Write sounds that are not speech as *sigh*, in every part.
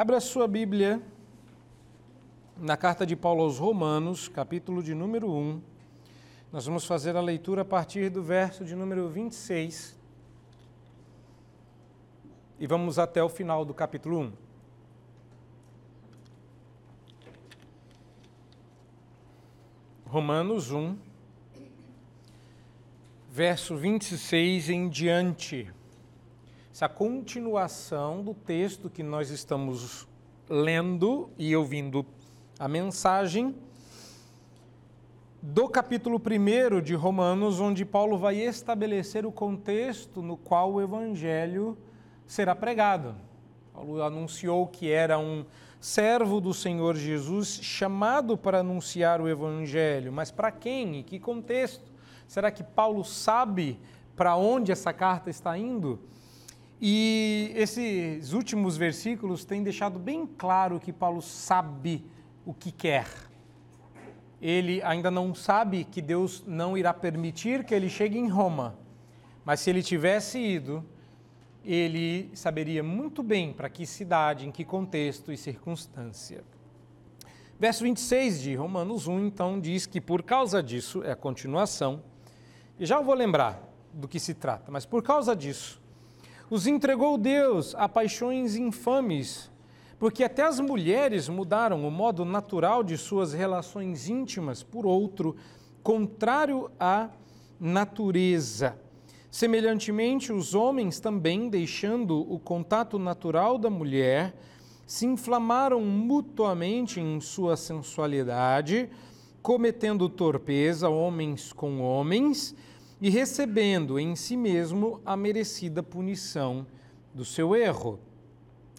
Abra sua Bíblia na carta de Paulo aos Romanos, capítulo de número 1. Nós vamos fazer a leitura a partir do verso de número 26 e vamos até o final do capítulo 1. Romanos 1, verso 26 em diante. Essa continuação do texto que nós estamos lendo e ouvindo a mensagem do capítulo 1 de Romanos, onde Paulo vai estabelecer o contexto no qual o evangelho será pregado. Paulo anunciou que era um servo do Senhor Jesus, chamado para anunciar o Evangelho. Mas para quem? Em que contexto? Será que Paulo sabe para onde essa carta está indo? E esses últimos versículos têm deixado bem claro que Paulo sabe o que quer. Ele ainda não sabe que Deus não irá permitir que ele chegue em Roma, mas se ele tivesse ido, ele saberia muito bem para que cidade, em que contexto e circunstância. Verso 26 de Romanos 1, então, diz que por causa disso, é a continuação, e já eu vou lembrar do que se trata, mas por causa disso, os entregou Deus a paixões infames, porque até as mulheres mudaram o modo natural de suas relações íntimas por outro, contrário à natureza. Semelhantemente, os homens também, deixando o contato natural da mulher, se inflamaram mutuamente em sua sensualidade, cometendo torpeza homens com homens e recebendo em si mesmo a merecida punição do seu erro.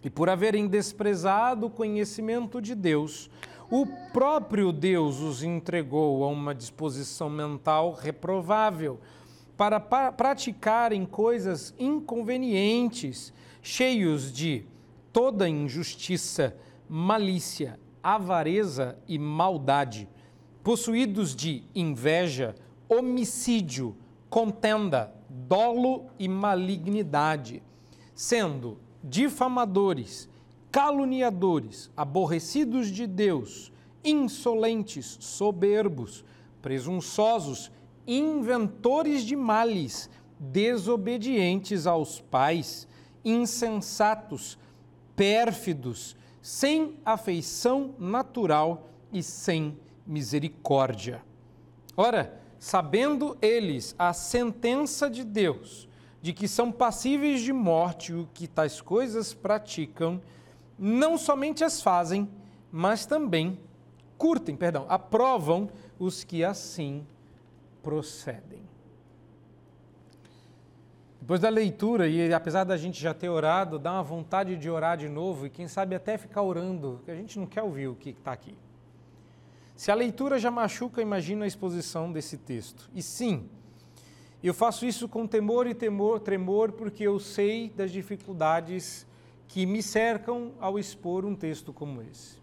E por haverem desprezado o conhecimento de Deus, o próprio Deus os entregou a uma disposição mental reprovável para praticarem coisas inconvenientes, cheios de toda injustiça, malícia, avareza e maldade, possuídos de inveja, homicídio, contenda, dolo e malignidade, sendo difamadores, caluniadores, aborrecidos de Deus, insolentes, soberbos, presunçosos, inventores de males, desobedientes aos pais, insensatos, pérfidos, sem afeição natural e sem misericórdia. Ora, sabendo eles a sentença de Deus, de que são passíveis de morte o que tais coisas praticam, não somente as fazem, mas também curtem, perdão, aprovam os que assim procedem. Depois da leitura, e apesar da gente já ter orado, dá uma vontade de orar de novo e quem sabe até ficar orando, que a gente não quer ouvir o que está aqui. Se a leitura já machuca, imagina a exposição desse texto. E sim, eu faço isso com temor e temor, tremor, porque eu sei das dificuldades que me cercam ao expor um texto como esse.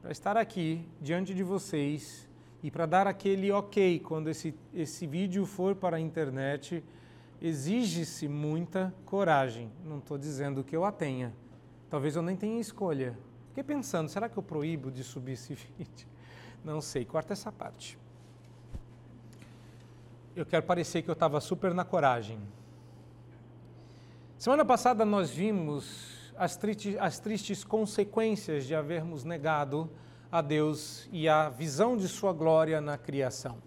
Para estar aqui diante de vocês e para dar aquele ok quando esse, esse vídeo for para a internet, exige-se muita coragem. Não estou dizendo que eu a tenha. Talvez eu nem tenha escolha. Fiquei pensando, será que eu proíbo de subir esse *laughs* vídeo? Não sei, corta essa parte. Eu quero parecer que eu estava super na coragem. Semana passada nós vimos as, tristes, as tristes consequências de havermos negado a Deus e a visão de Sua glória na criação.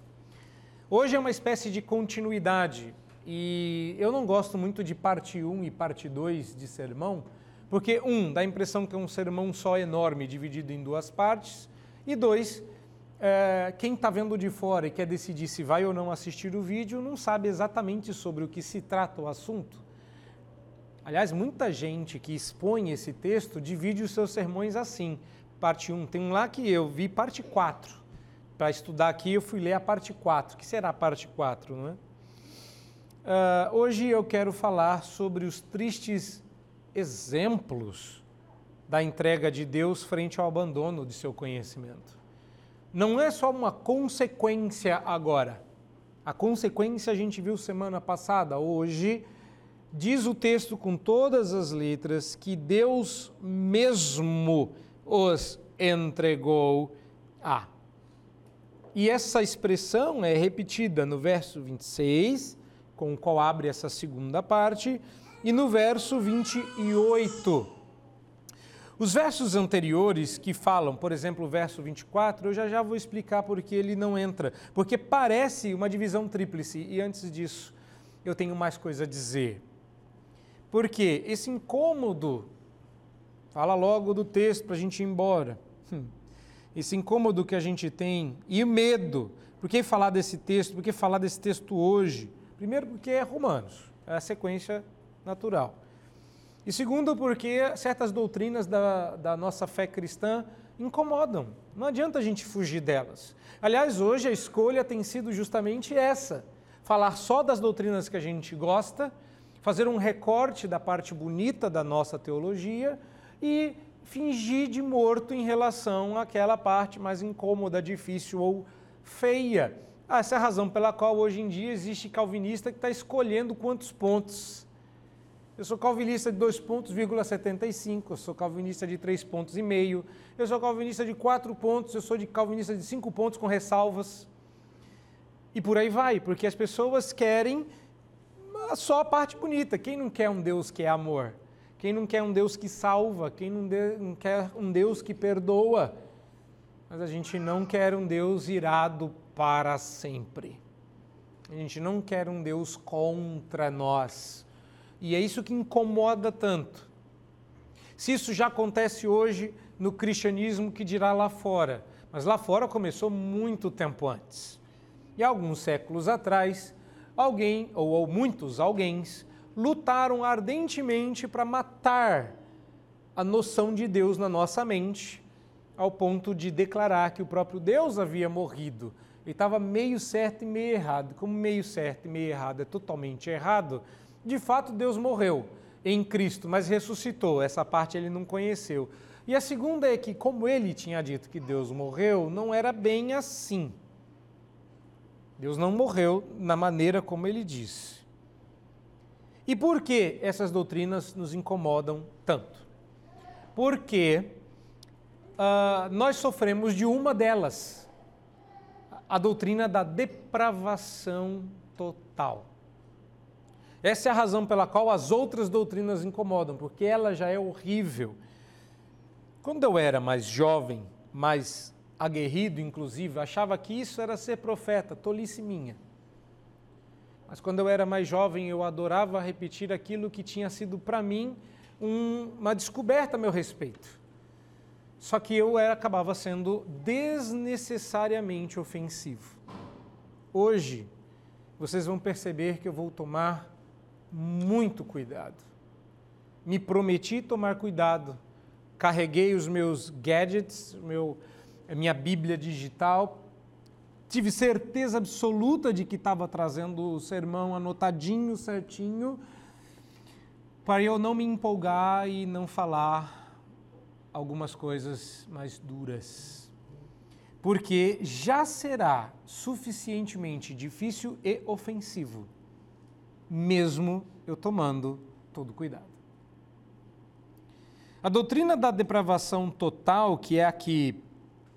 Hoje é uma espécie de continuidade e eu não gosto muito de parte 1 e parte 2 de sermão, porque, um, dá a impressão que é um sermão só enorme, dividido em duas partes, e dois, é, quem está vendo de fora e quer decidir se vai ou não assistir o vídeo não sabe exatamente sobre o que se trata o assunto. Aliás, muita gente que expõe esse texto divide os seus sermões assim parte 1. Tem um lá que eu vi parte 4. Para estudar aqui, eu fui ler a parte 4. O que será a parte 4, não é? Uh, hoje eu quero falar sobre os tristes exemplos da entrega de Deus frente ao abandono de seu conhecimento. Não é só uma consequência agora. A consequência a gente viu semana passada. Hoje diz o texto com todas as letras que Deus mesmo os entregou a. E essa expressão é repetida no verso 26, com o qual abre essa segunda parte, e no verso 28. Os versos anteriores que falam, por exemplo, o verso 24, eu já já vou explicar porque ele não entra, porque parece uma divisão tríplice, e antes disso, eu tenho mais coisa a dizer. Porque esse incômodo, fala logo do texto para a gente ir embora. Hum, esse incômodo que a gente tem e o medo. Por que falar desse texto? Por que falar desse texto hoje? Primeiro, porque é Romanos, é a sequência natural. E segundo, porque certas doutrinas da, da nossa fé cristã incomodam. Não adianta a gente fugir delas. Aliás, hoje a escolha tem sido justamente essa: falar só das doutrinas que a gente gosta, fazer um recorte da parte bonita da nossa teologia e fingir de morto em relação àquela parte mais incômoda, difícil ou feia. Ah, essa é a razão pela qual hoje em dia existe calvinista que está escolhendo quantos pontos. Eu sou calvinista de 2 pontos, 75, eu sou calvinista de 3 pontos e meio, eu sou calvinista de 4 pontos, eu sou de calvinista de 5 pontos com ressalvas. E por aí vai, porque as pessoas querem só a parte bonita. Quem não quer um Deus que é amor? Quem não quer um Deus que salva? Quem não, de, não quer um Deus que perdoa? Mas a gente não quer um Deus irado para sempre. A gente não quer um Deus contra nós. E é isso que incomoda tanto. Se isso já acontece hoje no cristianismo, que dirá lá fora? Mas lá fora começou muito tempo antes. E alguns séculos atrás, alguém, ou, muitos alguém, lutaram ardentemente para matar a noção de Deus na nossa mente, ao ponto de declarar que o próprio Deus havia morrido. Ele estava meio certo e meio errado. Como meio certo e meio errado é totalmente errado, de fato Deus morreu em Cristo, mas ressuscitou. Essa parte ele não conheceu. E a segunda é que, como ele tinha dito que Deus morreu, não era bem assim. Deus não morreu na maneira como ele disse. E por que essas doutrinas nos incomodam tanto? Porque uh, nós sofremos de uma delas, a doutrina da depravação total. Essa é a razão pela qual as outras doutrinas incomodam, porque ela já é horrível. Quando eu era mais jovem, mais aguerrido, inclusive, achava que isso era ser profeta, tolice minha. Mas quando eu era mais jovem, eu adorava repetir aquilo que tinha sido para mim um, uma descoberta a meu respeito. Só que eu era, acabava sendo desnecessariamente ofensivo. Hoje, vocês vão perceber que eu vou tomar muito cuidado. Me prometi tomar cuidado. Carreguei os meus gadgets, meu, minha Bíblia digital, tive certeza absoluta de que estava trazendo o sermão anotadinho, certinho, para eu não me empolgar e não falar algumas coisas mais duras. Porque já será suficientemente difícil e ofensivo, mesmo eu tomando todo cuidado. A doutrina da depravação total, que é a que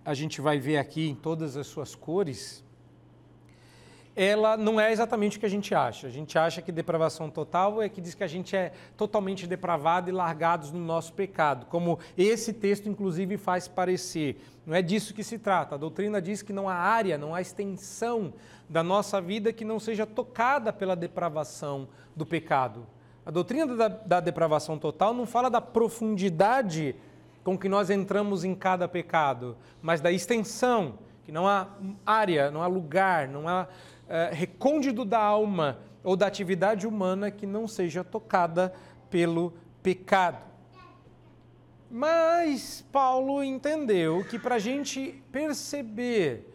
a gente vai ver aqui em todas as suas cores, ela não é exatamente o que a gente acha. A gente acha que depravação total é que diz que a gente é totalmente depravado e largados no nosso pecado, como esse texto, inclusive, faz parecer. Não é disso que se trata. A doutrina diz que não há área, não há extensão da nossa vida que não seja tocada pela depravação do pecado. A doutrina da, da depravação total não fala da profundidade com que nós entramos em cada pecado, mas da extensão, que não há área, não há lugar, não há é, recôndito da alma ou da atividade humana que não seja tocada pelo pecado. Mas Paulo entendeu que para a gente perceber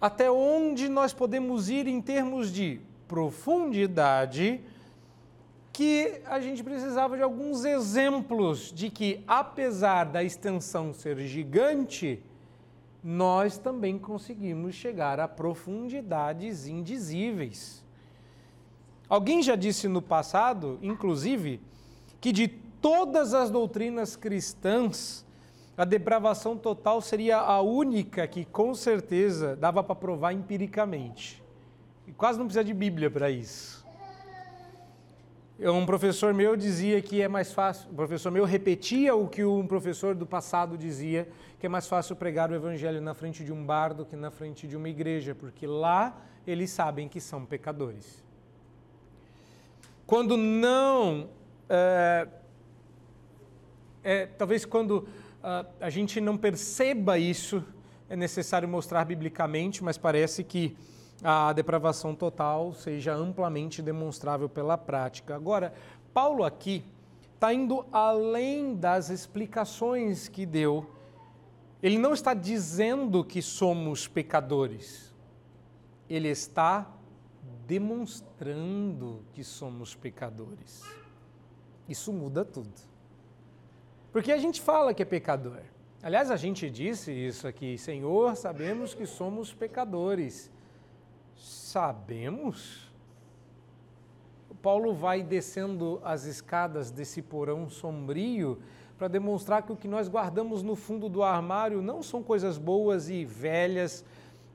até onde nós podemos ir em termos de profundidade, que a gente precisava de alguns exemplos de que, apesar da extensão ser gigante, nós também conseguimos chegar a profundidades indizíveis. Alguém já disse no passado, inclusive, que de todas as doutrinas cristãs, a depravação total seria a única que com certeza dava para provar empiricamente. E quase não precisa de Bíblia para isso. Um professor meu dizia que é mais fácil, um professor meu repetia o que um professor do passado dizia, que é mais fácil pregar o evangelho na frente de um bar do que na frente de uma igreja, porque lá eles sabem que são pecadores. Quando não. É, é, talvez quando uh, a gente não perceba isso, é necessário mostrar biblicamente, mas parece que a depravação total seja amplamente demonstrável pela prática. Agora, Paulo aqui está indo além das explicações que deu. Ele não está dizendo que somos pecadores. Ele está demonstrando que somos pecadores. Isso muda tudo. Porque a gente fala que é pecador. Aliás, a gente disse isso aqui, Senhor, sabemos que somos pecadores. Sabemos? Paulo vai descendo as escadas desse porão sombrio para demonstrar que o que nós guardamos no fundo do armário não são coisas boas e velhas,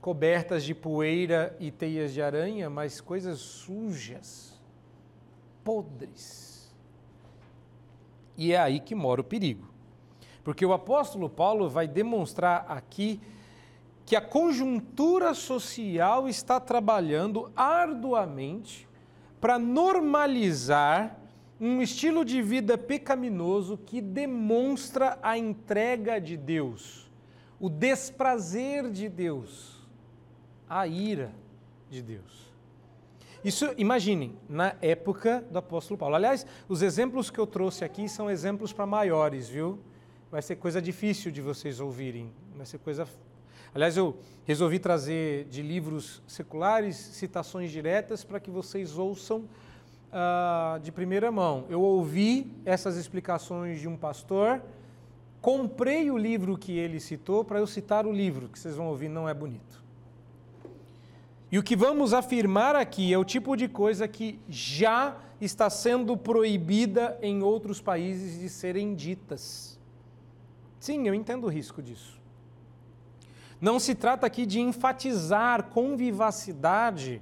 cobertas de poeira e teias de aranha, mas coisas sujas, podres. E é aí que mora o perigo. Porque o apóstolo Paulo vai demonstrar aqui que a conjuntura social está trabalhando arduamente para normalizar um estilo de vida pecaminoso que demonstra a entrega de Deus, o desprazer de Deus, a ira de Deus. Isso, imaginem, na época do apóstolo Paulo. Aliás, os exemplos que eu trouxe aqui são exemplos para maiores, viu? Vai ser coisa difícil de vocês ouvirem, vai ser coisa Aliás, eu resolvi trazer de livros seculares citações diretas para que vocês ouçam uh, de primeira mão. Eu ouvi essas explicações de um pastor, comprei o livro que ele citou para eu citar o livro, que vocês vão ouvir, não é bonito. E o que vamos afirmar aqui é o tipo de coisa que já está sendo proibida em outros países de serem ditas. Sim, eu entendo o risco disso. Não se trata aqui de enfatizar com vivacidade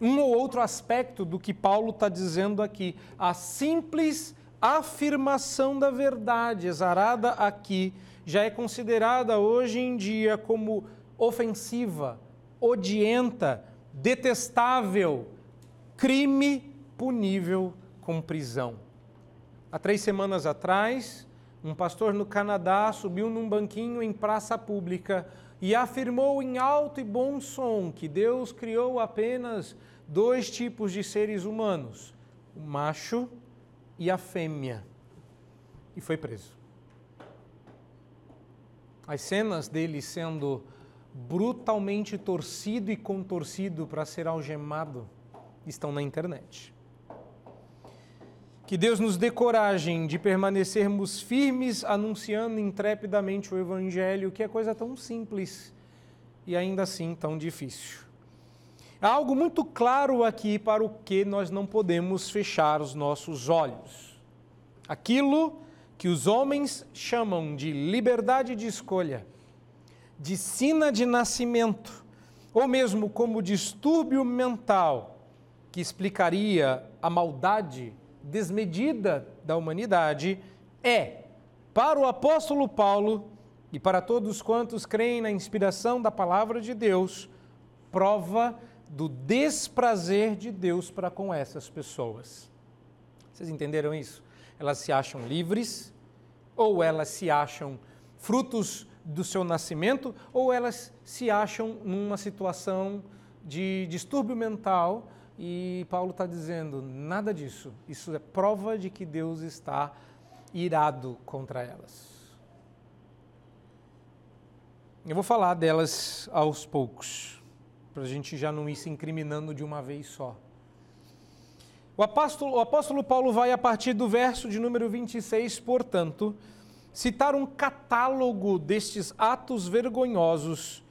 um ou outro aspecto do que Paulo está dizendo aqui. A simples afirmação da verdade exarada aqui já é considerada hoje em dia como ofensiva, odienta, detestável, crime punível com prisão. Há três semanas atrás, um pastor no Canadá subiu num banquinho em praça pública e afirmou em alto e bom som que Deus criou apenas dois tipos de seres humanos, o macho e a fêmea, e foi preso. As cenas dele sendo brutalmente torcido e contorcido para ser algemado estão na internet. Que Deus nos dê coragem de permanecermos firmes anunciando intrepidamente o Evangelho, que é coisa tão simples e ainda assim tão difícil. Há algo muito claro aqui para o que nós não podemos fechar os nossos olhos. Aquilo que os homens chamam de liberdade de escolha, de sina de nascimento, ou mesmo como distúrbio mental, que explicaria a maldade desmedida da humanidade é, para o apóstolo Paulo e para todos quantos creem na inspiração da palavra de Deus, prova do desprazer de Deus para com essas pessoas. Vocês entenderam isso? Elas se acham livres, ou elas se acham frutos do seu nascimento, ou elas se acham numa situação de distúrbio mental e Paulo está dizendo: nada disso. Isso é prova de que Deus está irado contra elas. Eu vou falar delas aos poucos, para a gente já não ir se incriminando de uma vez só. O apóstolo, o apóstolo Paulo vai, a partir do verso de número 26, portanto, citar um catálogo destes atos vergonhosos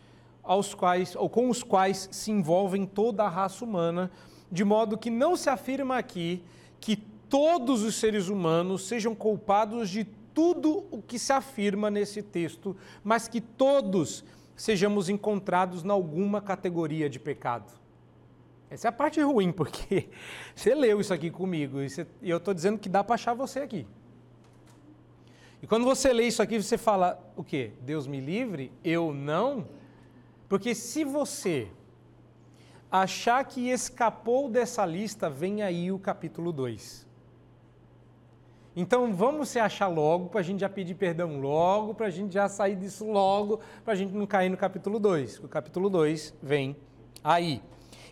aos quais, ou com os quais se envolvem toda a raça humana de modo que não se afirma aqui que todos os seres humanos sejam culpados de tudo o que se afirma nesse texto, mas que todos sejamos encontrados em alguma categoria de pecado. Essa é a parte ruim, porque *laughs* você leu isso aqui comigo e, você, e eu estou dizendo que dá para achar você aqui. E quando você lê isso aqui, você fala o quê? Deus me livre? Eu não? Porque se você achar que escapou dessa lista, vem aí o capítulo 2. Então vamos se achar logo, para a gente já pedir perdão logo, para a gente já sair disso logo, para a gente não cair no capítulo 2. O capítulo 2 vem aí.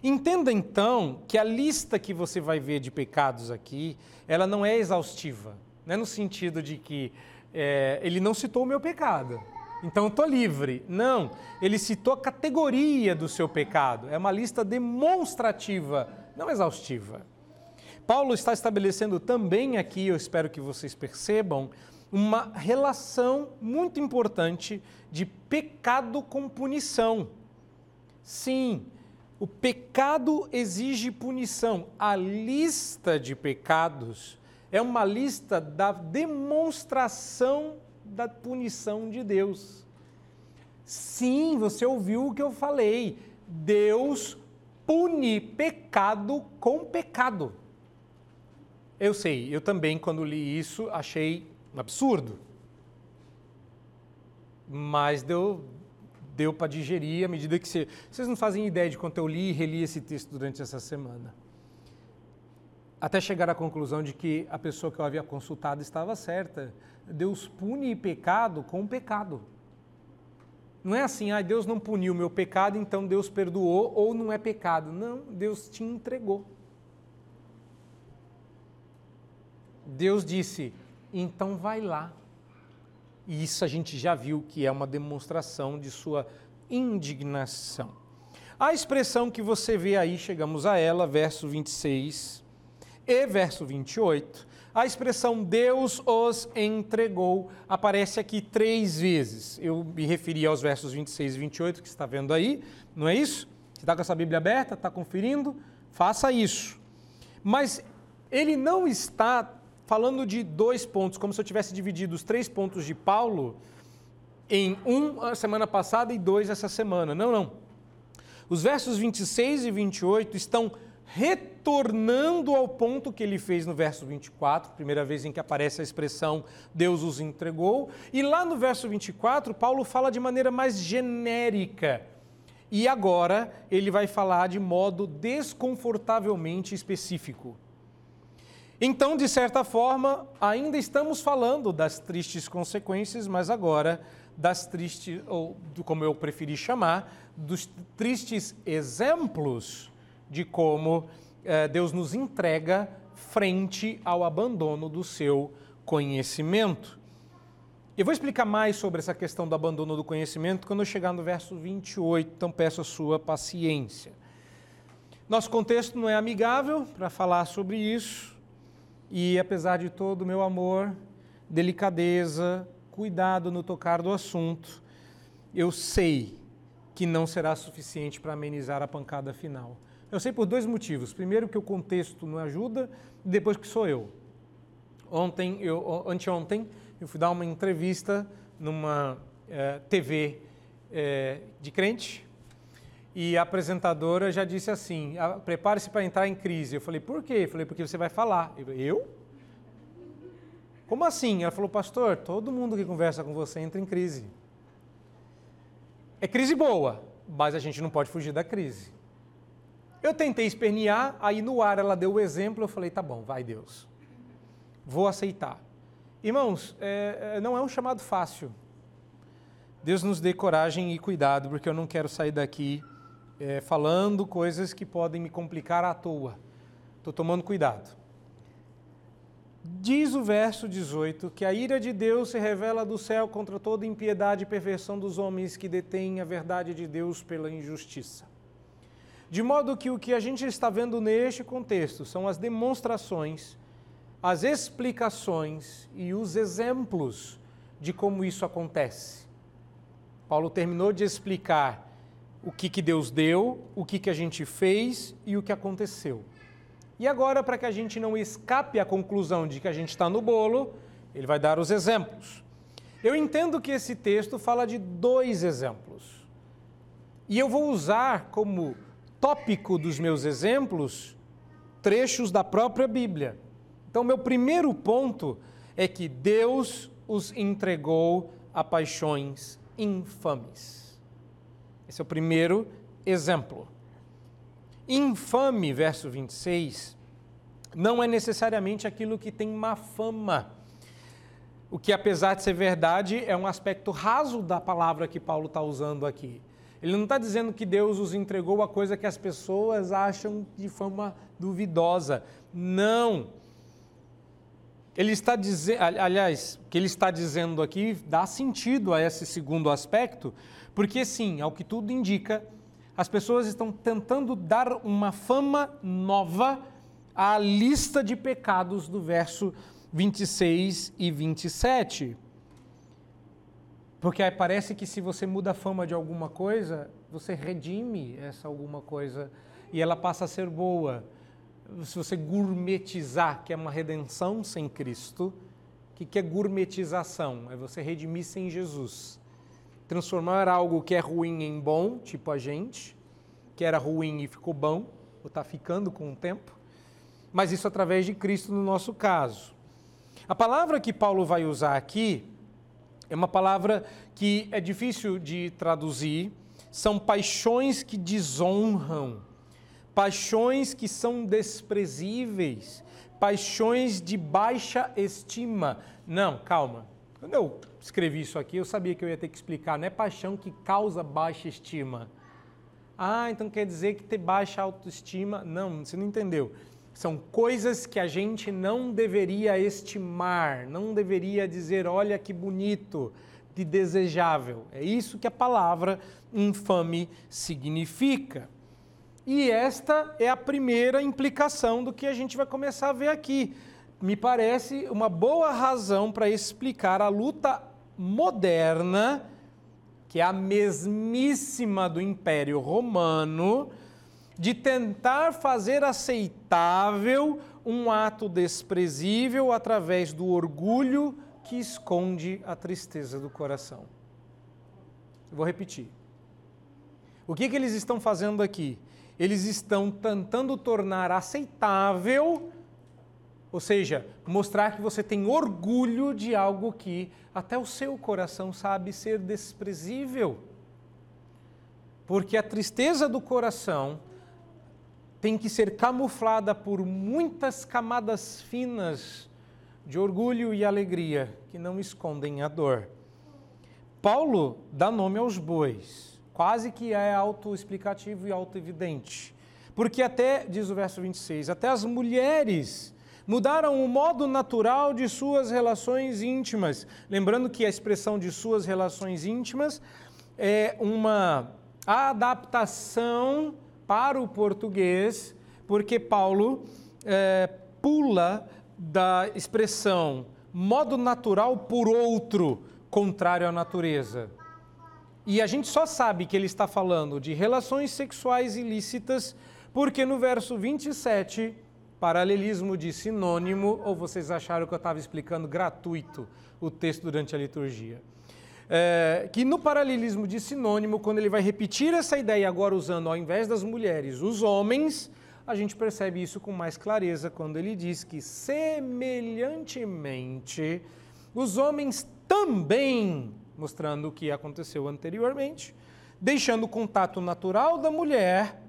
Entenda então que a lista que você vai ver de pecados aqui, ela não é exaustiva. Não é no sentido de que é, ele não citou o meu pecado. Então eu estou livre. Não, ele citou a categoria do seu pecado. É uma lista demonstrativa, não exaustiva. Paulo está estabelecendo também aqui, eu espero que vocês percebam, uma relação muito importante de pecado com punição. Sim, o pecado exige punição. A lista de pecados é uma lista da demonstração da punição de Deus. Sim, você ouviu o que eu falei. Deus pune pecado com pecado. Eu sei, eu também, quando li isso, achei um absurdo. Mas deu, deu para digerir à medida que você. Vocês não fazem ideia de quanto eu li e reli esse texto durante essa semana. Até chegar à conclusão de que a pessoa que eu havia consultado estava certa. Deus pune pecado com pecado. Não é assim, ah, Deus não puniu o meu pecado, então Deus perdoou, ou não é pecado. Não, Deus te entregou. Deus disse: então vai lá. E isso a gente já viu que é uma demonstração de sua indignação. A expressão que você vê aí, chegamos a ela, verso 26 e verso 28, a expressão Deus os entregou aparece aqui três vezes. Eu me referi aos versos 26 e 28 que está vendo aí, não é isso? Você está com essa Bíblia aberta, está conferindo? Faça isso. Mas ele não está falando de dois pontos, como se eu tivesse dividido os três pontos de Paulo em um a semana passada e dois essa semana. Não, não. Os versos 26 e 28 estão retornando ao ponto que ele fez no verso 24, primeira vez em que aparece a expressão Deus os entregou, e lá no verso 24, Paulo fala de maneira mais genérica. E agora ele vai falar de modo desconfortavelmente específico. Então, de certa forma, ainda estamos falando das tristes consequências, mas agora das tristes, ou como eu preferi chamar, dos tristes exemplos de como eh, Deus nos entrega frente ao abandono do seu conhecimento. Eu vou explicar mais sobre essa questão do abandono do conhecimento quando eu chegar no verso 28, então peço a sua paciência. Nosso contexto não é amigável para falar sobre isso, e apesar de todo o meu amor, delicadeza, cuidado no tocar do assunto, eu sei que não será suficiente para amenizar a pancada final. Eu sei por dois motivos. Primeiro, que o contexto não ajuda, e depois que sou eu. Ontem, eu, anteontem, eu fui dar uma entrevista numa eh, TV eh, de crente e a apresentadora já disse assim: ah, prepare-se para entrar em crise. Eu falei, por quê? Eu falei, porque você vai falar. Eu, eu? Como assim? Ela falou, pastor, todo mundo que conversa com você entra em crise. É crise boa, mas a gente não pode fugir da crise. Eu tentei espernear, aí no ar ela deu o exemplo, eu falei, tá bom, vai Deus. Vou aceitar. Irmãos, é, é não é um chamado fácil. Deus nos dê coragem e cuidado, porque eu não quero sair daqui é, falando coisas que podem me complicar à toa. Estou tomando cuidado. Diz o verso 18 que a ira de Deus se revela do céu contra toda impiedade e perversão dos homens que detêm a verdade de Deus pela injustiça. De modo que o que a gente está vendo neste contexto são as demonstrações, as explicações e os exemplos de como isso acontece. Paulo terminou de explicar o que, que Deus deu, o que, que a gente fez e o que aconteceu. E agora, para que a gente não escape à conclusão de que a gente está no bolo, ele vai dar os exemplos. Eu entendo que esse texto fala de dois exemplos. E eu vou usar como tópico dos meus exemplos trechos da própria Bíblia. Então, meu primeiro ponto é que Deus os entregou a paixões infames. Esse é o primeiro exemplo. Infame, verso 26, não é necessariamente aquilo que tem má fama. O que, apesar de ser verdade, é um aspecto raso da palavra que Paulo está usando aqui. Ele não está dizendo que Deus os entregou a coisa que as pessoas acham de forma duvidosa. Não. Ele está dizendo, aliás, o que ele está dizendo aqui dá sentido a esse segundo aspecto, porque sim, ao que tudo indica, as pessoas estão tentando dar uma fama nova à lista de pecados do verso 26 e 27. Porque parece que se você muda a fama de alguma coisa, você redime essa alguma coisa e ela passa a ser boa. Se você gourmetizar, que é uma redenção sem Cristo, o que é gourmetização? É você redimir sem Jesus. Transformar algo que é ruim em bom, tipo a gente, que era ruim e ficou bom, ou está ficando com o tempo, mas isso através de Cristo no nosso caso. A palavra que Paulo vai usar aqui é uma palavra que é difícil de traduzir. São paixões que desonram, paixões que são desprezíveis, paixões de baixa estima. Não, calma. Quando eu escrevi isso aqui, eu sabia que eu ia ter que explicar. Não é paixão que causa baixa estima. Ah, então quer dizer que ter baixa autoestima? Não, você não entendeu. São coisas que a gente não deveria estimar, não deveria dizer, olha que bonito, de desejável. É isso que a palavra infame significa. E esta é a primeira implicação do que a gente vai começar a ver aqui. Me parece uma boa razão para explicar a luta moderna, que é a mesmíssima do Império Romano, de tentar fazer aceitável um ato desprezível através do orgulho que esconde a tristeza do coração. vou repetir. O que, que eles estão fazendo aqui? Eles estão tentando tornar aceitável, ou seja, mostrar que você tem orgulho de algo que até o seu coração sabe ser desprezível. Porque a tristeza do coração tem que ser camuflada por muitas camadas finas de orgulho e alegria que não escondem a dor. Paulo dá nome aos bois, quase que é autoexplicativo e autoevidente. Porque até, diz o verso 26, até as mulheres mudaram o modo natural de suas relações íntimas. Lembrando que a expressão de suas relações íntimas é uma adaptação para o português, porque Paulo é, pula da expressão modo natural por outro, contrário à natureza. E a gente só sabe que ele está falando de relações sexuais ilícitas, porque no verso 27, paralelismo de sinônimo, ou vocês acharam que eu estava explicando gratuito o texto durante a liturgia? É, que no paralelismo de sinônimo, quando ele vai repetir essa ideia agora usando ao invés das mulheres os homens, a gente percebe isso com mais clareza quando ele diz que semelhantemente os homens também, mostrando o que aconteceu anteriormente, deixando o contato natural da mulher,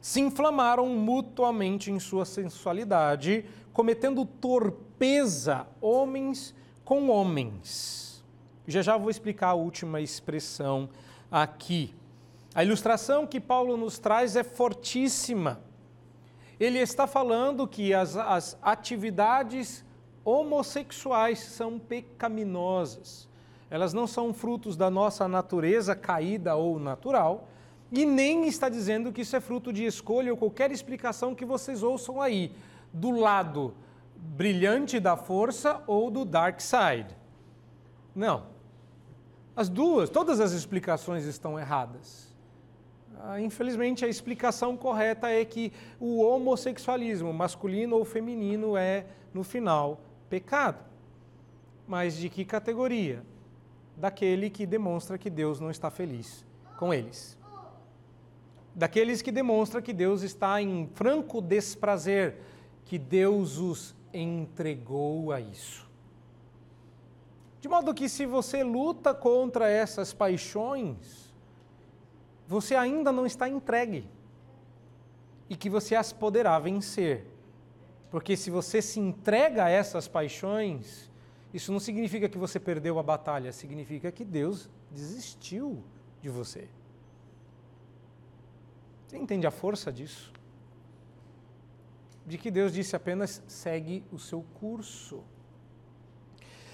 se inflamaram mutuamente em sua sensualidade, cometendo torpeza homens com homens já já vou explicar a última expressão aqui. A ilustração que Paulo nos traz é fortíssima. Ele está falando que as, as atividades homossexuais são pecaminosas. Elas não são frutos da nossa natureza caída ou natural, e nem está dizendo que isso é fruto de escolha ou qualquer explicação que vocês ouçam aí, do lado brilhante da força ou do dark side. Não. As duas, todas as explicações estão erradas. Ah, infelizmente, a explicação correta é que o homossexualismo, masculino ou feminino, é, no final, pecado. Mas de que categoria? Daquele que demonstra que Deus não está feliz com eles. Daqueles que demonstra que Deus está em franco desprazer, que Deus os entregou a isso. De modo que, se você luta contra essas paixões, você ainda não está entregue e que você as poderá vencer. Porque se você se entrega a essas paixões, isso não significa que você perdeu a batalha, significa que Deus desistiu de você. Você entende a força disso? De que Deus disse apenas segue o seu curso.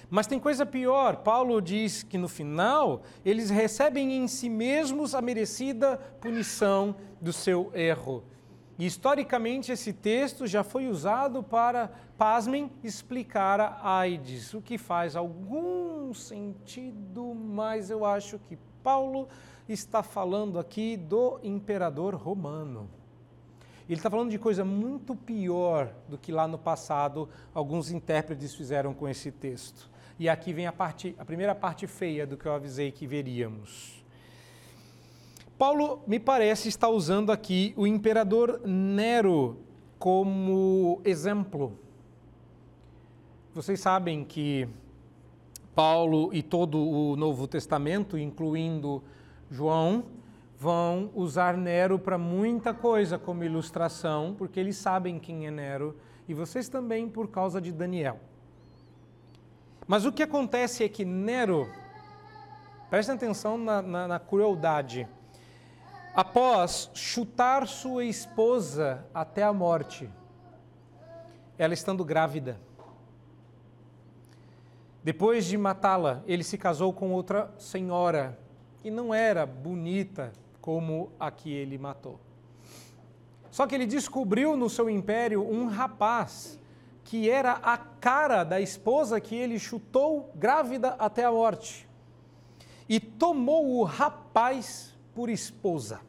Mas tem coisa pior. Paulo diz que no final eles recebem em si mesmos a merecida punição do seu erro. E historicamente esse texto já foi usado para, pasmem, explicar a AIDS, o que faz algum sentido, mas eu acho que Paulo está falando aqui do imperador romano. Ele está falando de coisa muito pior do que lá no passado alguns intérpretes fizeram com esse texto. E aqui vem a, parte, a primeira parte feia do que eu avisei que veríamos. Paulo, me parece, está usando aqui o imperador Nero como exemplo. Vocês sabem que Paulo e todo o Novo Testamento, incluindo João, vão usar Nero para muita coisa como ilustração, porque eles sabem quem é Nero, e vocês também por causa de Daniel. Mas o que acontece é que Nero, prestem atenção na, na, na crueldade, após chutar sua esposa até a morte, ela estando grávida, depois de matá-la, ele se casou com outra senhora que não era bonita como a que ele matou. Só que ele descobriu no seu império um rapaz que era a cara da esposa que ele chutou grávida até a morte. E tomou o rapaz por esposa.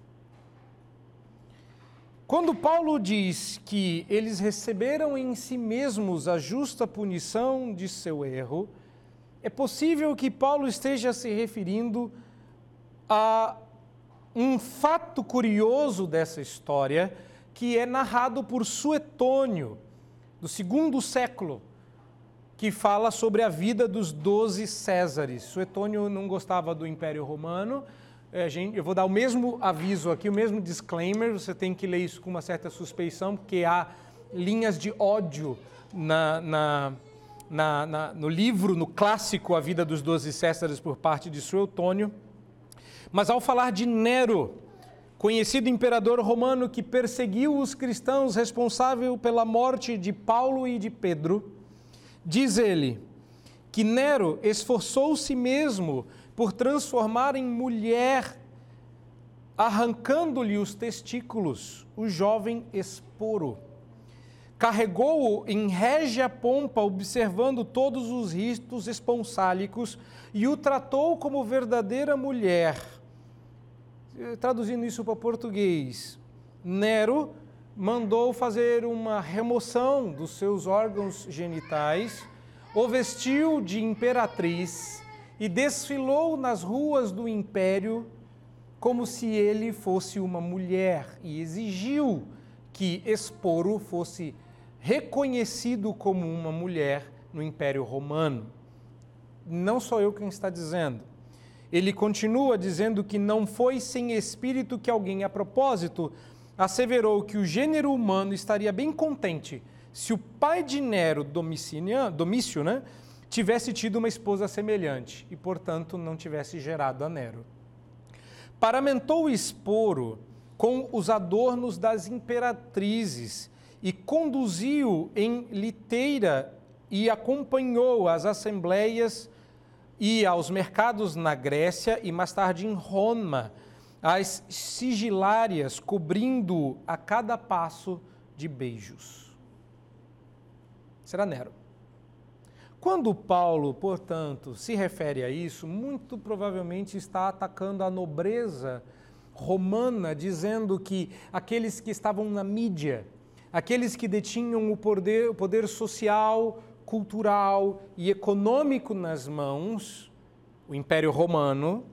Quando Paulo diz que eles receberam em si mesmos a justa punição de seu erro, é possível que Paulo esteja se referindo a um fato curioso dessa história que é narrado por Suetônio, do segundo século, que fala sobre a vida dos doze Césares. Suetônio não gostava do Império Romano. É, eu vou dar o mesmo aviso aqui, o mesmo disclaimer. Você tem que ler isso com uma certa suspeição, porque há linhas de ódio na, na, na, no livro, no clássico A Vida dos Doze Césares, por parte de Suetônio. Mas ao falar de Nero, conhecido imperador romano que perseguiu os cristãos, responsável pela morte de Paulo e de Pedro, diz ele que Nero esforçou-se mesmo por transformar em mulher, arrancando-lhe os testículos, o jovem Esporo. Carregou-o em régia pompa, observando todos os ritos esponsálicos, e o tratou como verdadeira mulher traduzindo isso para português, Nero mandou fazer uma remoção dos seus órgãos genitais, o vestiu de imperatriz e desfilou nas ruas do império como se ele fosse uma mulher e exigiu que Esporo fosse reconhecido como uma mulher no Império Romano. Não sou eu quem está dizendo. Ele continua dizendo que não foi sem espírito que alguém, a propósito, asseverou que o gênero humano estaria bem contente se o pai de Nero, Domício, né, tivesse tido uma esposa semelhante e, portanto, não tivesse gerado a Nero. Paramentou o esporo com os adornos das imperatrizes e conduziu em liteira e acompanhou as assembleias ia aos mercados na Grécia e mais tarde em Roma, as sigilárias cobrindo a cada passo de beijos. Será Nero. Quando Paulo, portanto, se refere a isso, muito provavelmente está atacando a nobreza romana, dizendo que aqueles que estavam na mídia, aqueles que detinham o poder, o poder social, cultural e econômico nas mãos, o Império Romano,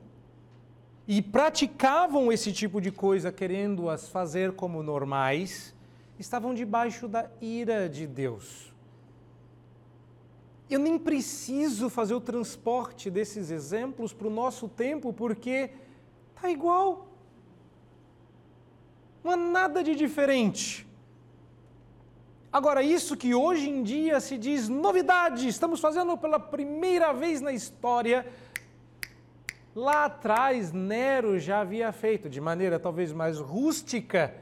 e praticavam esse tipo de coisa querendo-as fazer como normais, estavam debaixo da ira de Deus. Eu nem preciso fazer o transporte desses exemplos para o nosso tempo, porque está igual. Não há nada de diferente. Agora, isso que hoje em dia se diz novidade, estamos fazendo pela primeira vez na história, lá atrás Nero já havia feito, de maneira talvez mais rústica,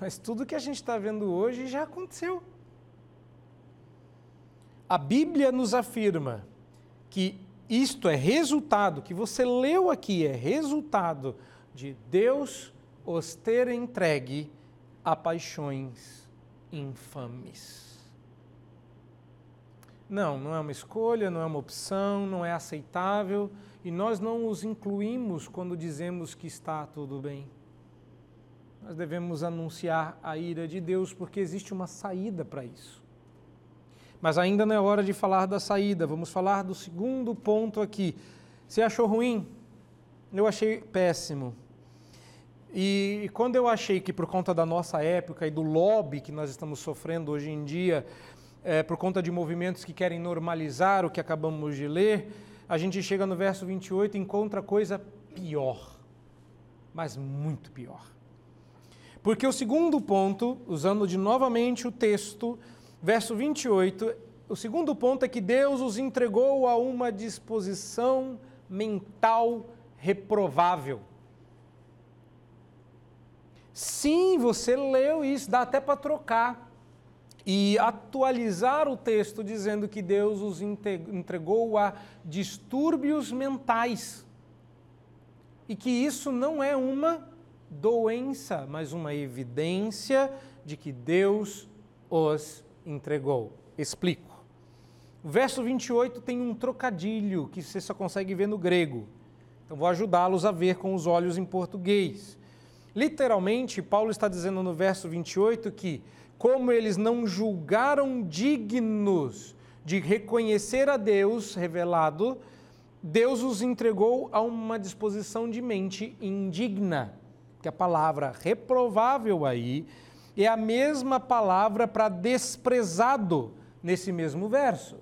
mas tudo que a gente está vendo hoje já aconteceu. A Bíblia nos afirma que isto é resultado, que você leu aqui, é resultado de Deus os ter entregue a paixões infames. Não, não é uma escolha, não é uma opção, não é aceitável e nós não os incluímos quando dizemos que está tudo bem. Nós devemos anunciar a ira de Deus porque existe uma saída para isso. Mas ainda não é hora de falar da saída, vamos falar do segundo ponto aqui. Você achou ruim? Eu achei péssimo. E quando eu achei que por conta da nossa época e do lobby que nós estamos sofrendo hoje em dia, é, por conta de movimentos que querem normalizar o que acabamos de ler, a gente chega no verso 28 e encontra coisa pior, mas muito pior. Porque o segundo ponto, usando de novamente o texto, verso 28, o segundo ponto é que Deus os entregou a uma disposição mental reprovável. Sim, você leu isso, dá até para trocar e atualizar o texto dizendo que Deus os entregou a distúrbios mentais. E que isso não é uma doença, mas uma evidência de que Deus os entregou. Explico. O verso 28 tem um trocadilho que você só consegue ver no grego. Então vou ajudá-los a ver com os olhos em português. Literalmente, Paulo está dizendo no verso 28 que, como eles não julgaram dignos de reconhecer a Deus revelado, Deus os entregou a uma disposição de mente indigna, que a palavra reprovável aí é a mesma palavra para desprezado nesse mesmo verso.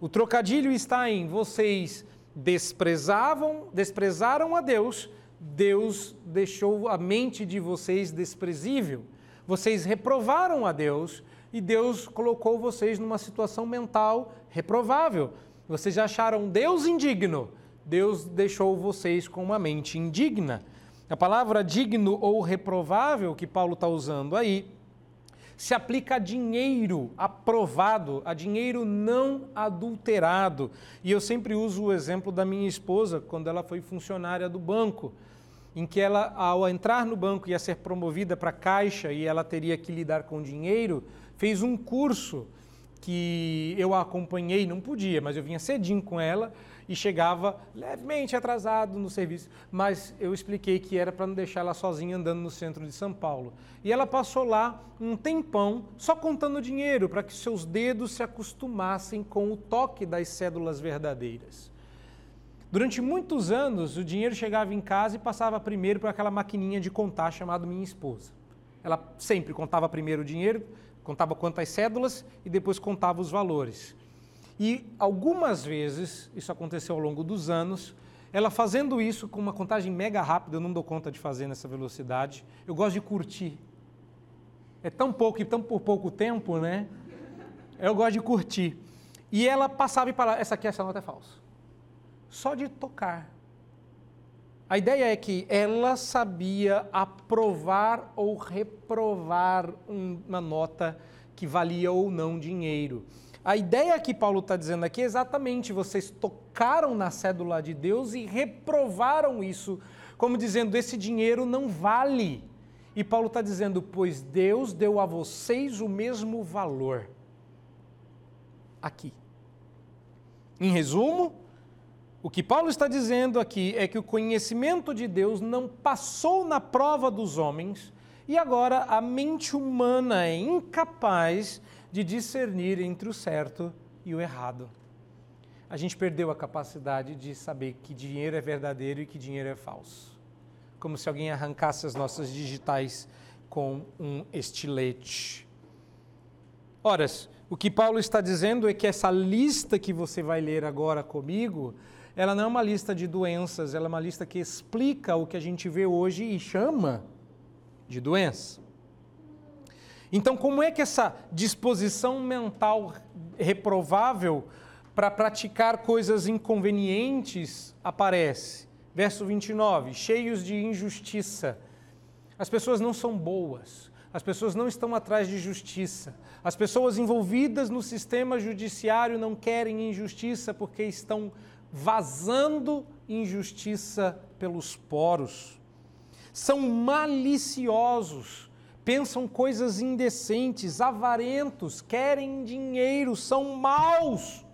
O trocadilho está em vocês desprezavam, desprezaram a Deus, Deus deixou a mente de vocês desprezível. Vocês reprovaram a Deus e Deus colocou vocês numa situação mental reprovável. Vocês acharam Deus indigno, Deus deixou vocês com uma mente indigna. A palavra digno ou reprovável que Paulo está usando aí se aplica a dinheiro aprovado, a dinheiro não adulterado. E eu sempre uso o exemplo da minha esposa, quando ela foi funcionária do banco, em que ela, ao entrar no banco, ia ser promovida para caixa e ela teria que lidar com dinheiro, fez um curso que eu a acompanhei, não podia, mas eu vinha cedinho com ela e chegava levemente atrasado no serviço, mas eu expliquei que era para não deixar ela sozinha andando no centro de São Paulo. E ela passou lá um tempão só contando dinheiro para que seus dedos se acostumassem com o toque das cédulas verdadeiras. Durante muitos anos, o dinheiro chegava em casa e passava primeiro por aquela maquininha de contar chamada minha esposa. Ela sempre contava primeiro o dinheiro, contava quantas cédulas e depois contava os valores. E algumas vezes, isso aconteceu ao longo dos anos, ela fazendo isso com uma contagem mega rápida, eu não dou conta de fazer nessa velocidade, eu gosto de curtir. É tão pouco e tão por pouco tempo, né? Eu gosto de curtir. E ela passava e parava, essa aqui, essa nota é falsa. Só de tocar. A ideia é que ela sabia aprovar ou reprovar uma nota que valia ou não dinheiro. A ideia que Paulo está dizendo aqui é exatamente: vocês tocaram na cédula de Deus e reprovaram isso, como dizendo, esse dinheiro não vale. E Paulo está dizendo, pois Deus deu a vocês o mesmo valor. Aqui. Em resumo, O que Paulo está dizendo aqui é que o conhecimento de Deus não passou na prova dos homens e agora a mente humana é incapaz de discernir entre o certo e o errado. A gente perdeu a capacidade de saber que dinheiro é verdadeiro e que dinheiro é falso. Como se alguém arrancasse as nossas digitais com um estilete. Ora, o que Paulo está dizendo é que essa lista que você vai ler agora comigo ela não é uma lista de doenças, ela é uma lista que explica o que a gente vê hoje e chama de doença. Então, como é que essa disposição mental reprovável para praticar coisas inconvenientes aparece? Verso 29, cheios de injustiça. As pessoas não são boas, as pessoas não estão atrás de justiça. As pessoas envolvidas no sistema judiciário não querem injustiça porque estão vazando injustiça pelos poros. São maliciosos, pensam coisas indecentes, avarentos, querem dinheiro, são maus.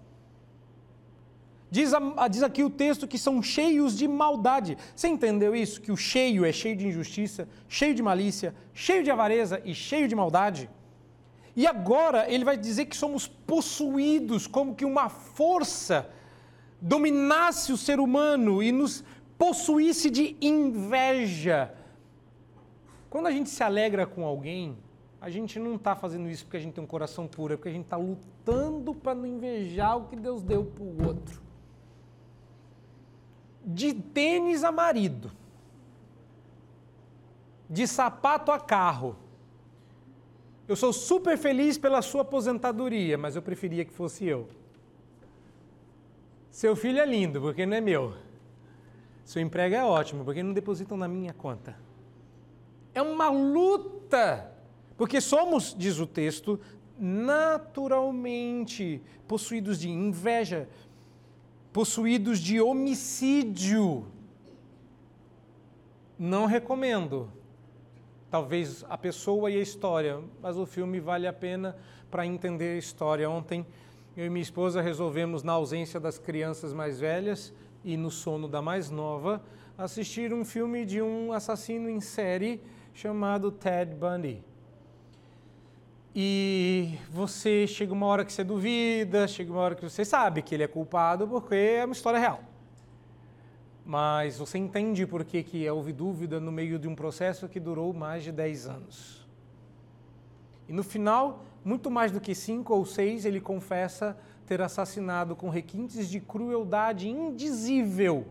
Diz, a, diz aqui o texto que são cheios de maldade. Você entendeu isso? Que o cheio é cheio de injustiça, cheio de malícia, cheio de avareza e cheio de maldade? E agora ele vai dizer que somos possuídos como que uma força dominasse o ser humano e nos possuísse de inveja. Quando a gente se alegra com alguém, a gente não está fazendo isso porque a gente tem um coração puro, é porque a gente está lutando para não invejar o que Deus deu para o outro. De tênis a marido, de sapato a carro. Eu sou super feliz pela sua aposentadoria, mas eu preferia que fosse eu. Seu filho é lindo, porque não é meu. Seu emprego é ótimo, porque não depositam na minha conta. É uma luta, porque somos, diz o texto, naturalmente possuídos de inveja, possuídos de homicídio. Não recomendo. Talvez a pessoa e a história, mas o filme vale a pena para entender a história. Ontem eu e minha esposa resolvemos, na ausência das crianças mais velhas e no sono da mais nova, assistir um filme de um assassino em série chamado Ted Bundy. E você chega uma hora que você duvida, chega uma hora que você sabe que ele é culpado porque é uma história real. Mas você entende por que, que houve dúvida no meio de um processo que durou mais de 10 anos. E no final, muito mais do que cinco ou seis, ele confessa ter assassinado com requintes de crueldade indizível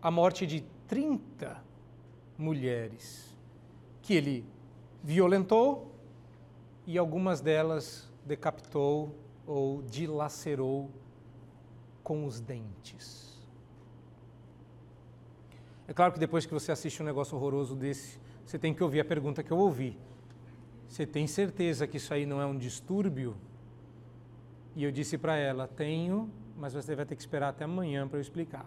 a morte de 30 mulheres que ele violentou e algumas delas decapitou ou dilacerou com os dentes. É claro que depois que você assiste um negócio horroroso desse, você tem que ouvir a pergunta que eu ouvi. Você tem certeza que isso aí não é um distúrbio? E eu disse para ela: Tenho, mas você vai ter que esperar até amanhã para eu explicar.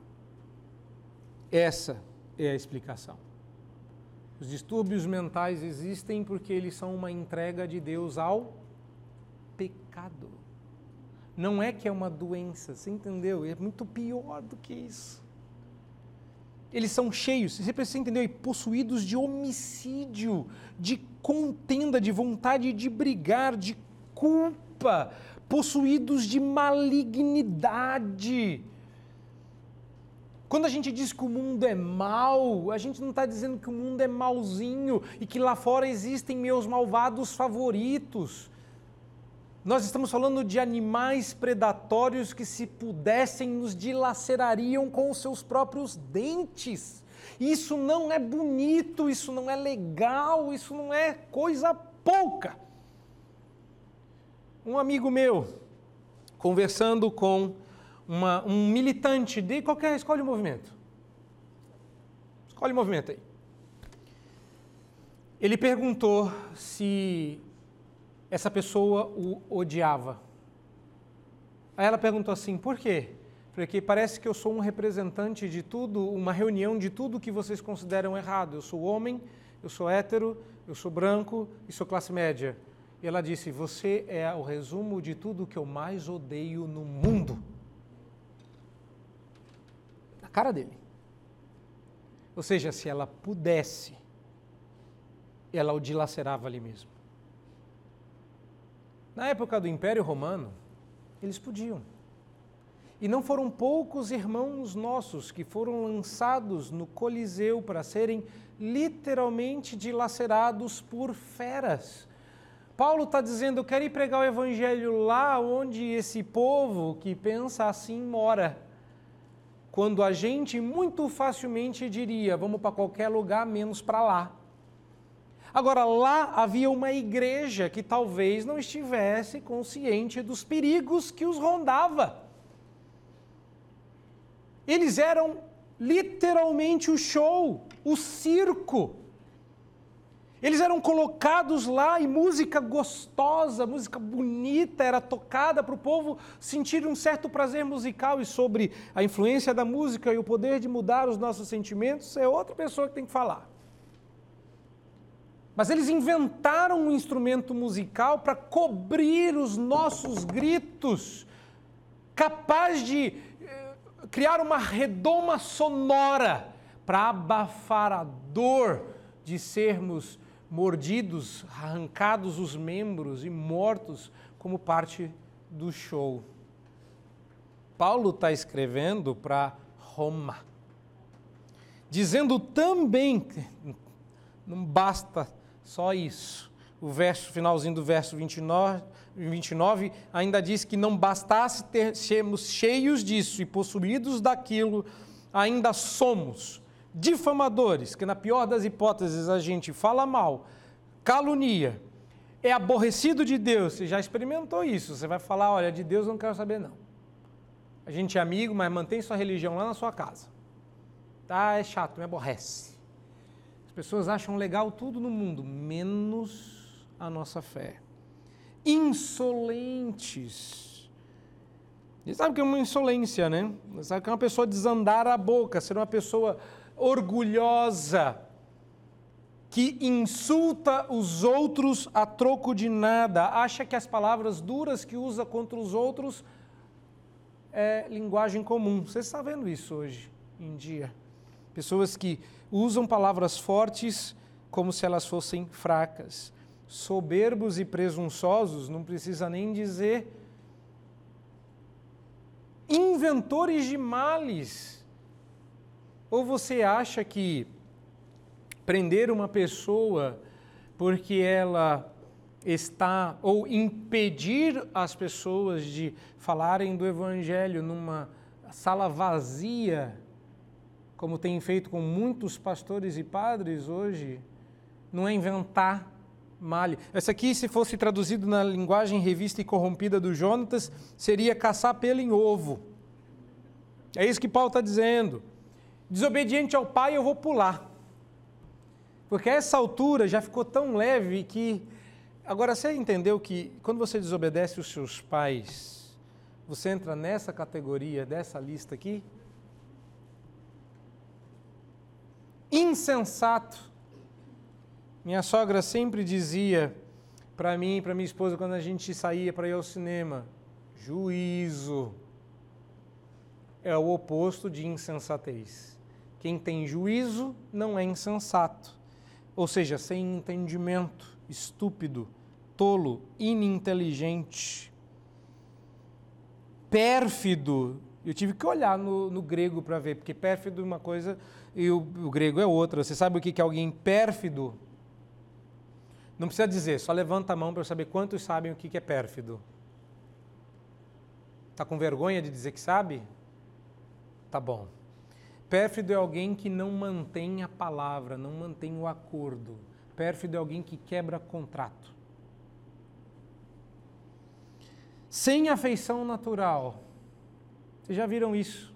Essa é a explicação. Os distúrbios mentais existem porque eles são uma entrega de Deus ao pecado. Não é que é uma doença, você entendeu? É muito pior do que isso. Eles são cheios, você precisa entender, possuídos de homicídio, de contenda, de vontade de brigar, de culpa, possuídos de malignidade. Quando a gente diz que o mundo é mau, a gente não está dizendo que o mundo é mauzinho e que lá fora existem meus malvados favoritos. Nós estamos falando de animais predatórios que, se pudessem, nos dilacerariam com os seus próprios dentes. Isso não é bonito, isso não é legal, isso não é coisa pouca. Um amigo meu, conversando com uma, um militante de qualquer escolha de movimento. Escolhe o movimento aí. Ele perguntou se essa pessoa o odiava. Aí ela perguntou assim: por quê? porque parece que eu sou um representante de tudo, uma reunião de tudo que vocês consideram errado. Eu sou homem, eu sou hétero, eu sou branco e sou classe média. E ela disse: Você é o resumo de tudo que eu mais odeio no mundo. cara dele. Ou seja, se ela pudesse, ela o dilacerava ali mesmo. Na época do Império Romano, eles podiam. E não foram poucos irmãos nossos que foram lançados no Coliseu para serem literalmente dilacerados por feras. Paulo está dizendo: eu quero ir pregar o evangelho lá onde esse povo que pensa assim mora. Quando a gente muito facilmente diria: vamos para qualquer lugar menos para lá. Agora, lá havia uma igreja que talvez não estivesse consciente dos perigos que os rondava. Eles eram literalmente o show, o circo. Eles eram colocados lá e música gostosa, música bonita era tocada para o povo sentir um certo prazer musical. E sobre a influência da música e o poder de mudar os nossos sentimentos, é outra pessoa que tem que falar. Mas eles inventaram um instrumento musical para cobrir os nossos gritos, capaz de eh, criar uma redoma sonora para abafar a dor de sermos mordidos, arrancados os membros e mortos como parte do show. Paulo está escrevendo para Roma, dizendo também que não basta só isso. O verso finalzinho do verso 29, 29 ainda diz que não bastasse ter, sermos cheios disso e possuídos daquilo, ainda somos difamadores, que na pior das hipóteses a gente fala mal, calunia, é aborrecido de Deus. Você já experimentou isso? Você vai falar, olha, de Deus eu não quero saber não. A gente é amigo, mas mantém sua religião lá na sua casa. Tá, é chato, me aborrece pessoas acham legal tudo no mundo, menos a nossa fé. Insolentes. E sabe que é uma insolência, né? Sabe que é uma pessoa desandar a boca, ser uma pessoa orgulhosa, que insulta os outros a troco de nada, acha que as palavras duras que usa contra os outros é linguagem comum. Você está vendo isso hoje em dia? Pessoas que usam palavras fortes como se elas fossem fracas. Soberbos e presunçosos, não precisa nem dizer. Inventores de males. Ou você acha que prender uma pessoa porque ela está, ou impedir as pessoas de falarem do Evangelho numa sala vazia, como tem feito com muitos pastores e padres hoje, não é inventar malha. Essa aqui, se fosse traduzido na linguagem revista e corrompida do Jonatas, seria caçar pelo em ovo. É isso que Paulo está dizendo. Desobediente ao pai, eu vou pular. Porque essa altura já ficou tão leve que. Agora, você entendeu que quando você desobedece os seus pais, você entra nessa categoria, dessa lista aqui? Insensato. Minha sogra sempre dizia para mim e para minha esposa quando a gente saía para ir ao cinema: juízo é o oposto de insensatez. Quem tem juízo não é insensato, ou seja, sem entendimento, estúpido, tolo, ininteligente, pérfido. Eu tive que olhar no, no grego para ver, porque pérfido é uma coisa e o, o grego é outra. Você sabe o que é alguém pérfido? Não precisa dizer, só levanta a mão para eu saber quantos sabem o que é pérfido. Está com vergonha de dizer que sabe? Tá bom. Pérfido é alguém que não mantém a palavra, não mantém o acordo. Pérfido é alguém que quebra contrato. Sem afeição natural. Vocês já viram isso?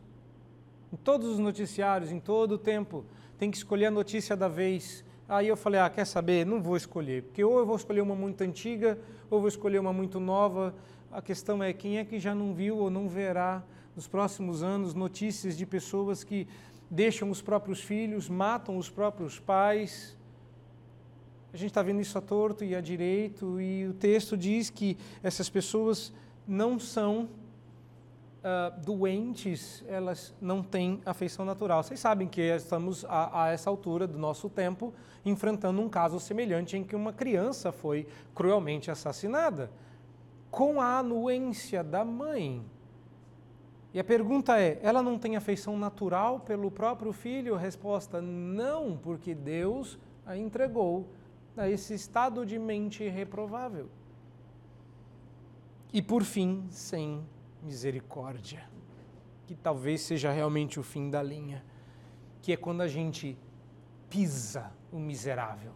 Em todos os noticiários, em todo o tempo, tem que escolher a notícia da vez. Aí eu falei, ah, quer saber? Não vou escolher, porque ou eu vou escolher uma muito antiga, ou vou escolher uma muito nova. A questão é quem é que já não viu ou não verá nos próximos anos notícias de pessoas que deixam os próprios filhos, matam os próprios pais. A gente está vendo isso a torto e a direito, e o texto diz que essas pessoas não são uh, doentes, elas não têm afeição natural. Vocês sabem que estamos, a, a, essa altura do nosso tempo, enfrentando um caso semelhante em que uma criança foi cruelmente assassinada, com a anuência da mãe. E a pergunta é: ela não tem afeição natural pelo próprio filho? Resposta: não, porque Deus a entregou a esse estado de mente reprovável. E por fim, sem misericórdia, que talvez seja realmente o fim da linha, que é quando a gente pisa o miserável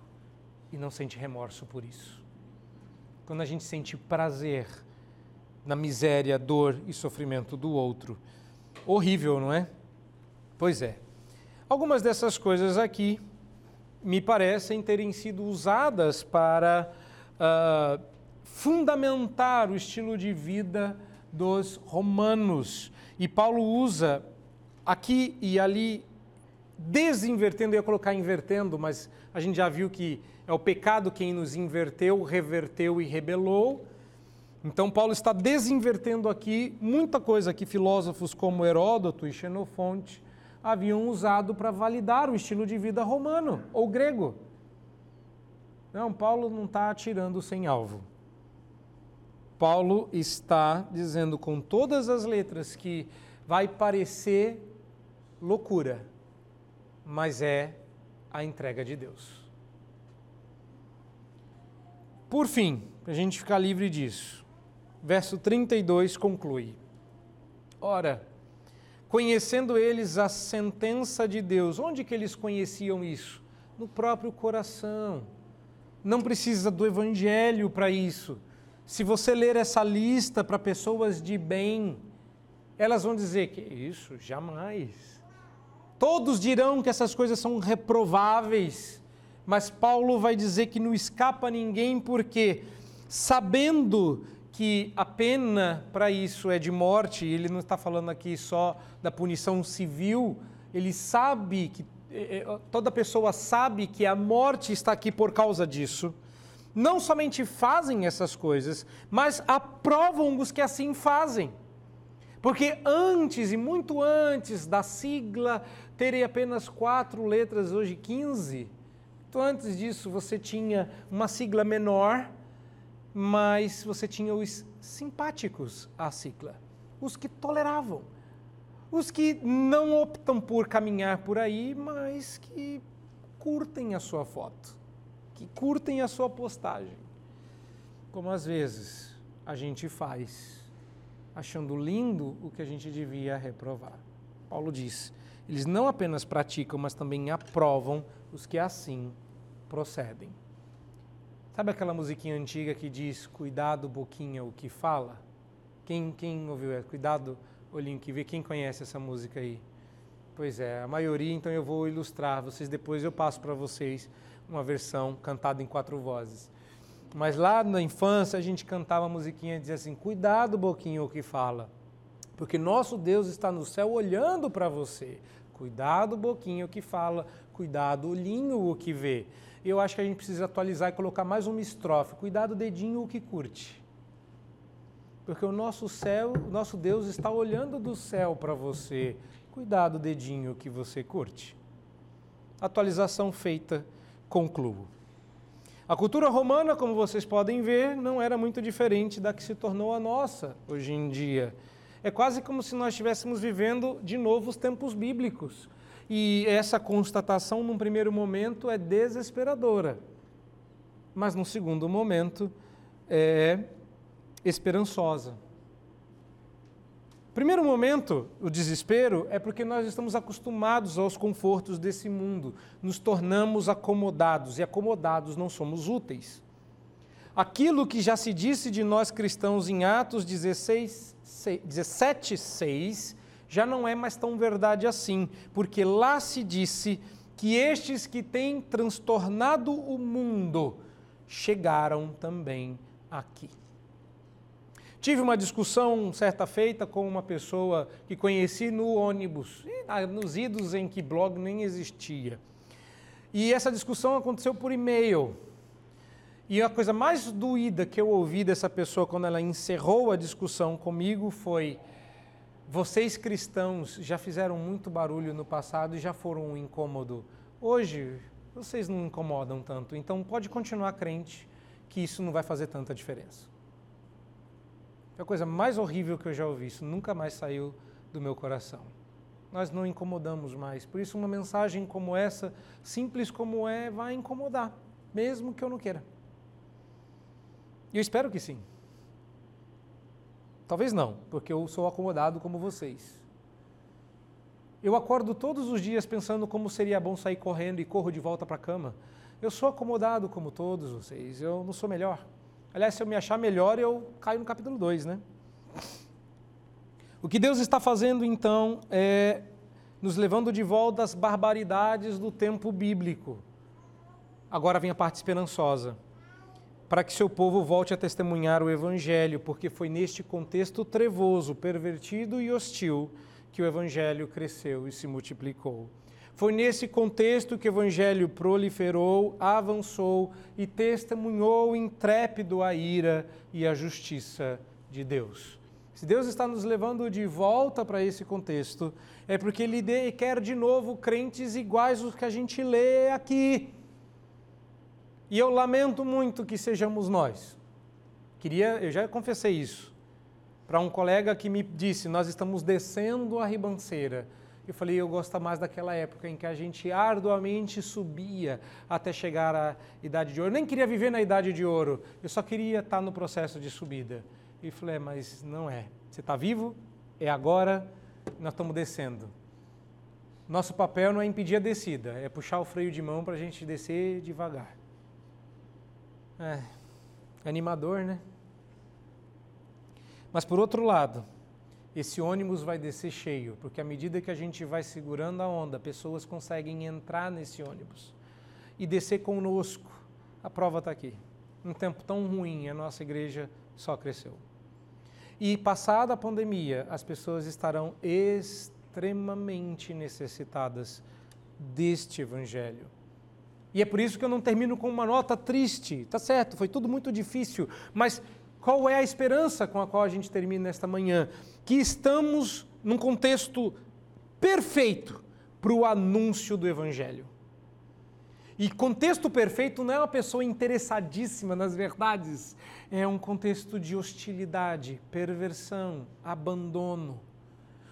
e não sente remorso por isso. Quando a gente sente prazer na miséria, dor e sofrimento do outro. Horrível, não é? Pois é. Algumas dessas coisas aqui me parecem terem sido usadas para uh, fundamentar o estilo de vida dos romanos. E Paulo usa aqui e ali, desinvertendo, eu ia colocar invertendo, mas a gente já viu que é o pecado quem nos inverteu, reverteu e rebelou. Então, Paulo está desinvertendo aqui muita coisa que filósofos como Heródoto e Xenofonte haviam usado para validar o estilo de vida romano ou grego. Não, Paulo não está atirando sem alvo. Paulo está dizendo com todas as letras que vai parecer loucura, mas é a entrega de Deus. Por fim, para a gente ficar livre disso, verso 32 conclui: Ora, conhecendo eles a sentença de Deus, onde que eles conheciam isso? No próprio coração. Não precisa do evangelho para isso se você ler essa lista para pessoas de bem, elas vão dizer que isso jamais. Todos dirão que essas coisas são reprováveis, mas Paulo vai dizer que não escapa ninguém porque sabendo que a pena para isso é de morte, ele não está falando aqui só da punição civil, ele sabe que eh, eh, toda pessoa sabe que a morte está aqui por causa disso não somente fazem essas coisas, mas aprovam os que assim fazem. Porque antes e muito antes da sigla terem apenas quatro letras, hoje 15, então antes disso você tinha uma sigla menor, mas você tinha os simpáticos à sigla, os que toleravam, os que não optam por caminhar por aí, mas que curtem a sua foto que curtem a sua postagem, como às vezes a gente faz, achando lindo o que a gente devia reprovar. Paulo diz: eles não apenas praticam, mas também aprovam os que assim procedem. Sabe aquela musiquinha antiga que diz: Cuidado, boquinha, o que fala? Quem, quem ouviu? É, Cuidado, olhinho que vê. Quem conhece essa música aí? Pois é, a maioria, então eu vou ilustrar. Vocês depois eu passo para vocês uma versão cantada em quatro vozes. Mas lá na infância a gente cantava a musiquinha e dizia assim: Cuidado, boquinho, que fala, porque nosso Deus está no céu olhando para você. Cuidado, boquinho, que fala, cuidado, olhinho, o que vê. Eu acho que a gente precisa atualizar e colocar mais uma estrofe: Cuidado, dedinho, o que curte. Porque o nosso céu, o nosso Deus está olhando do céu para você. Cuidado, dedinho, que você curte. Atualização feita concluo. A cultura romana, como vocês podem ver, não era muito diferente da que se tornou a nossa hoje em dia. É quase como se nós estivéssemos vivendo de novo os tempos bíblicos. E essa constatação, num primeiro momento, é desesperadora, mas num segundo momento, é esperançosa. Primeiro momento, o desespero é porque nós estamos acostumados aos confortos desse mundo, nos tornamos acomodados e acomodados não somos úteis. Aquilo que já se disse de nós cristãos em Atos 16, 17, 6, já não é mais tão verdade assim, porque lá se disse que estes que têm transtornado o mundo chegaram também aqui. Tive uma discussão certa feita com uma pessoa que conheci no ônibus, nos idos em que blog nem existia. E essa discussão aconteceu por e-mail. E a coisa mais doída que eu ouvi dessa pessoa quando ela encerrou a discussão comigo foi: vocês cristãos já fizeram muito barulho no passado e já foram um incômodo. Hoje, vocês não incomodam tanto, então pode continuar crente que isso não vai fazer tanta diferença. É a coisa mais horrível que eu já ouvi, isso nunca mais saiu do meu coração. Nós não incomodamos mais, por isso uma mensagem como essa, simples como é, vai incomodar, mesmo que eu não queira. E eu espero que sim. Talvez não, porque eu sou acomodado como vocês. Eu acordo todos os dias pensando como seria bom sair correndo e corro de volta para a cama. Eu sou acomodado como todos vocês, eu não sou melhor. Aliás, se eu me achar melhor, eu caio no capítulo 2, né? O que Deus está fazendo então é nos levando de volta às barbaridades do tempo bíblico. Agora vem a parte esperançosa para que seu povo volte a testemunhar o Evangelho, porque foi neste contexto trevoso, pervertido e hostil que o Evangelho cresceu e se multiplicou. Foi nesse contexto que o Evangelho proliferou, avançou e testemunhou intrépido a ira e a justiça de Deus. Se Deus está nos levando de volta para esse contexto, é porque Ele quer de novo crentes iguais aos que a gente lê aqui e eu lamento muito que sejamos nós. Queria, eu já confessei isso para um colega que me disse: "Nós estamos descendo a ribanceira". Eu falei: "Eu gosto mais daquela época em que a gente arduamente subia até chegar à idade de ouro. Nem queria viver na idade de ouro. Eu só queria estar no processo de subida". E falei: é, "Mas não é. Você está vivo? É agora. Nós estamos descendo". Nosso papel não é impedir a descida, é puxar o freio de mão para a gente descer devagar. É, animador, né? Mas por outro lado, esse ônibus vai descer cheio, porque à medida que a gente vai segurando a onda, pessoas conseguem entrar nesse ônibus e descer conosco. A prova está aqui. Um tempo tão ruim, a nossa igreja só cresceu. E passada a pandemia, as pessoas estarão extremamente necessitadas deste evangelho. E é por isso que eu não termino com uma nota triste. Tá certo, foi tudo muito difícil, mas qual é a esperança com a qual a gente termina esta manhã? Que estamos num contexto perfeito para o anúncio do Evangelho. E contexto perfeito não é uma pessoa interessadíssima nas verdades, é um contexto de hostilidade, perversão, abandono.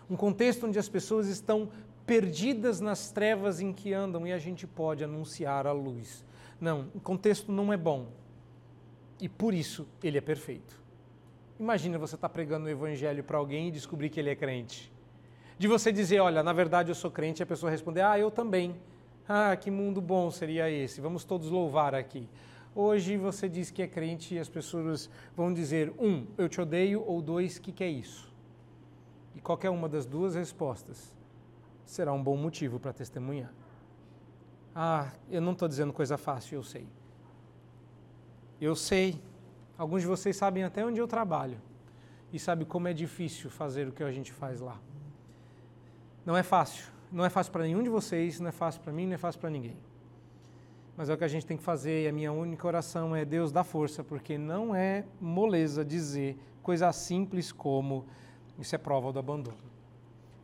Um contexto onde as pessoas estão perdidas nas trevas em que andam e a gente pode anunciar a luz. Não, o contexto não é bom. E por isso ele é perfeito. Imagina você estar tá pregando o evangelho para alguém e descobrir que ele é crente. De você dizer, olha, na verdade eu sou crente, e a pessoa responder, ah, eu também. Ah, que mundo bom seria esse. Vamos todos louvar aqui. Hoje você diz que é crente e as pessoas vão dizer, um, eu te odeio, ou dois, que, que é isso? E qualquer uma das duas respostas será um bom motivo para testemunhar. Ah, eu não estou dizendo coisa fácil, eu sei. Eu sei. Alguns de vocês sabem até onde eu trabalho e sabem como é difícil fazer o que a gente faz lá. Não é fácil. Não é fácil para nenhum de vocês, não é fácil para mim, não é fácil para ninguém. Mas é o que a gente tem que fazer e a minha única oração é Deus dá força, porque não é moleza dizer coisa simples como isso é prova do abandono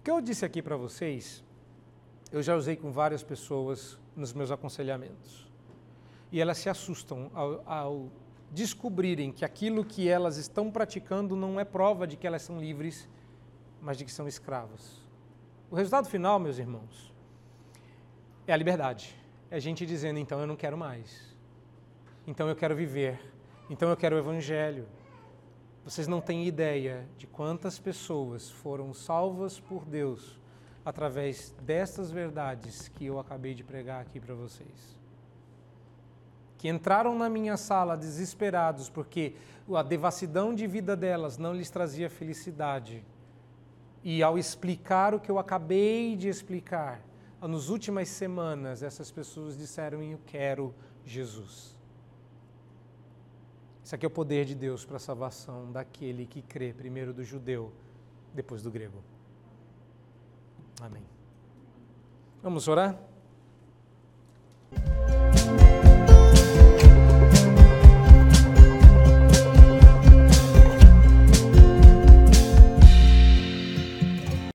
que eu disse aqui para vocês, eu já usei com várias pessoas nos meus aconselhamentos. E elas se assustam ao, ao descobrirem que aquilo que elas estão praticando não é prova de que elas são livres, mas de que são escravas. O resultado final, meus irmãos, é a liberdade. É a gente dizendo, então eu não quero mais. Então eu quero viver. Então eu quero o evangelho. Vocês não têm ideia de quantas pessoas foram salvas por Deus através destas verdades que eu acabei de pregar aqui para vocês. Que entraram na minha sala desesperados porque a devassidão de vida delas não lhes trazia felicidade. E ao explicar o que eu acabei de explicar, nas últimas semanas, essas pessoas disseram: Eu quero Jesus. Isso aqui é o poder de Deus para a salvação daquele que crê, primeiro do judeu, depois do grego. Amém. Vamos orar?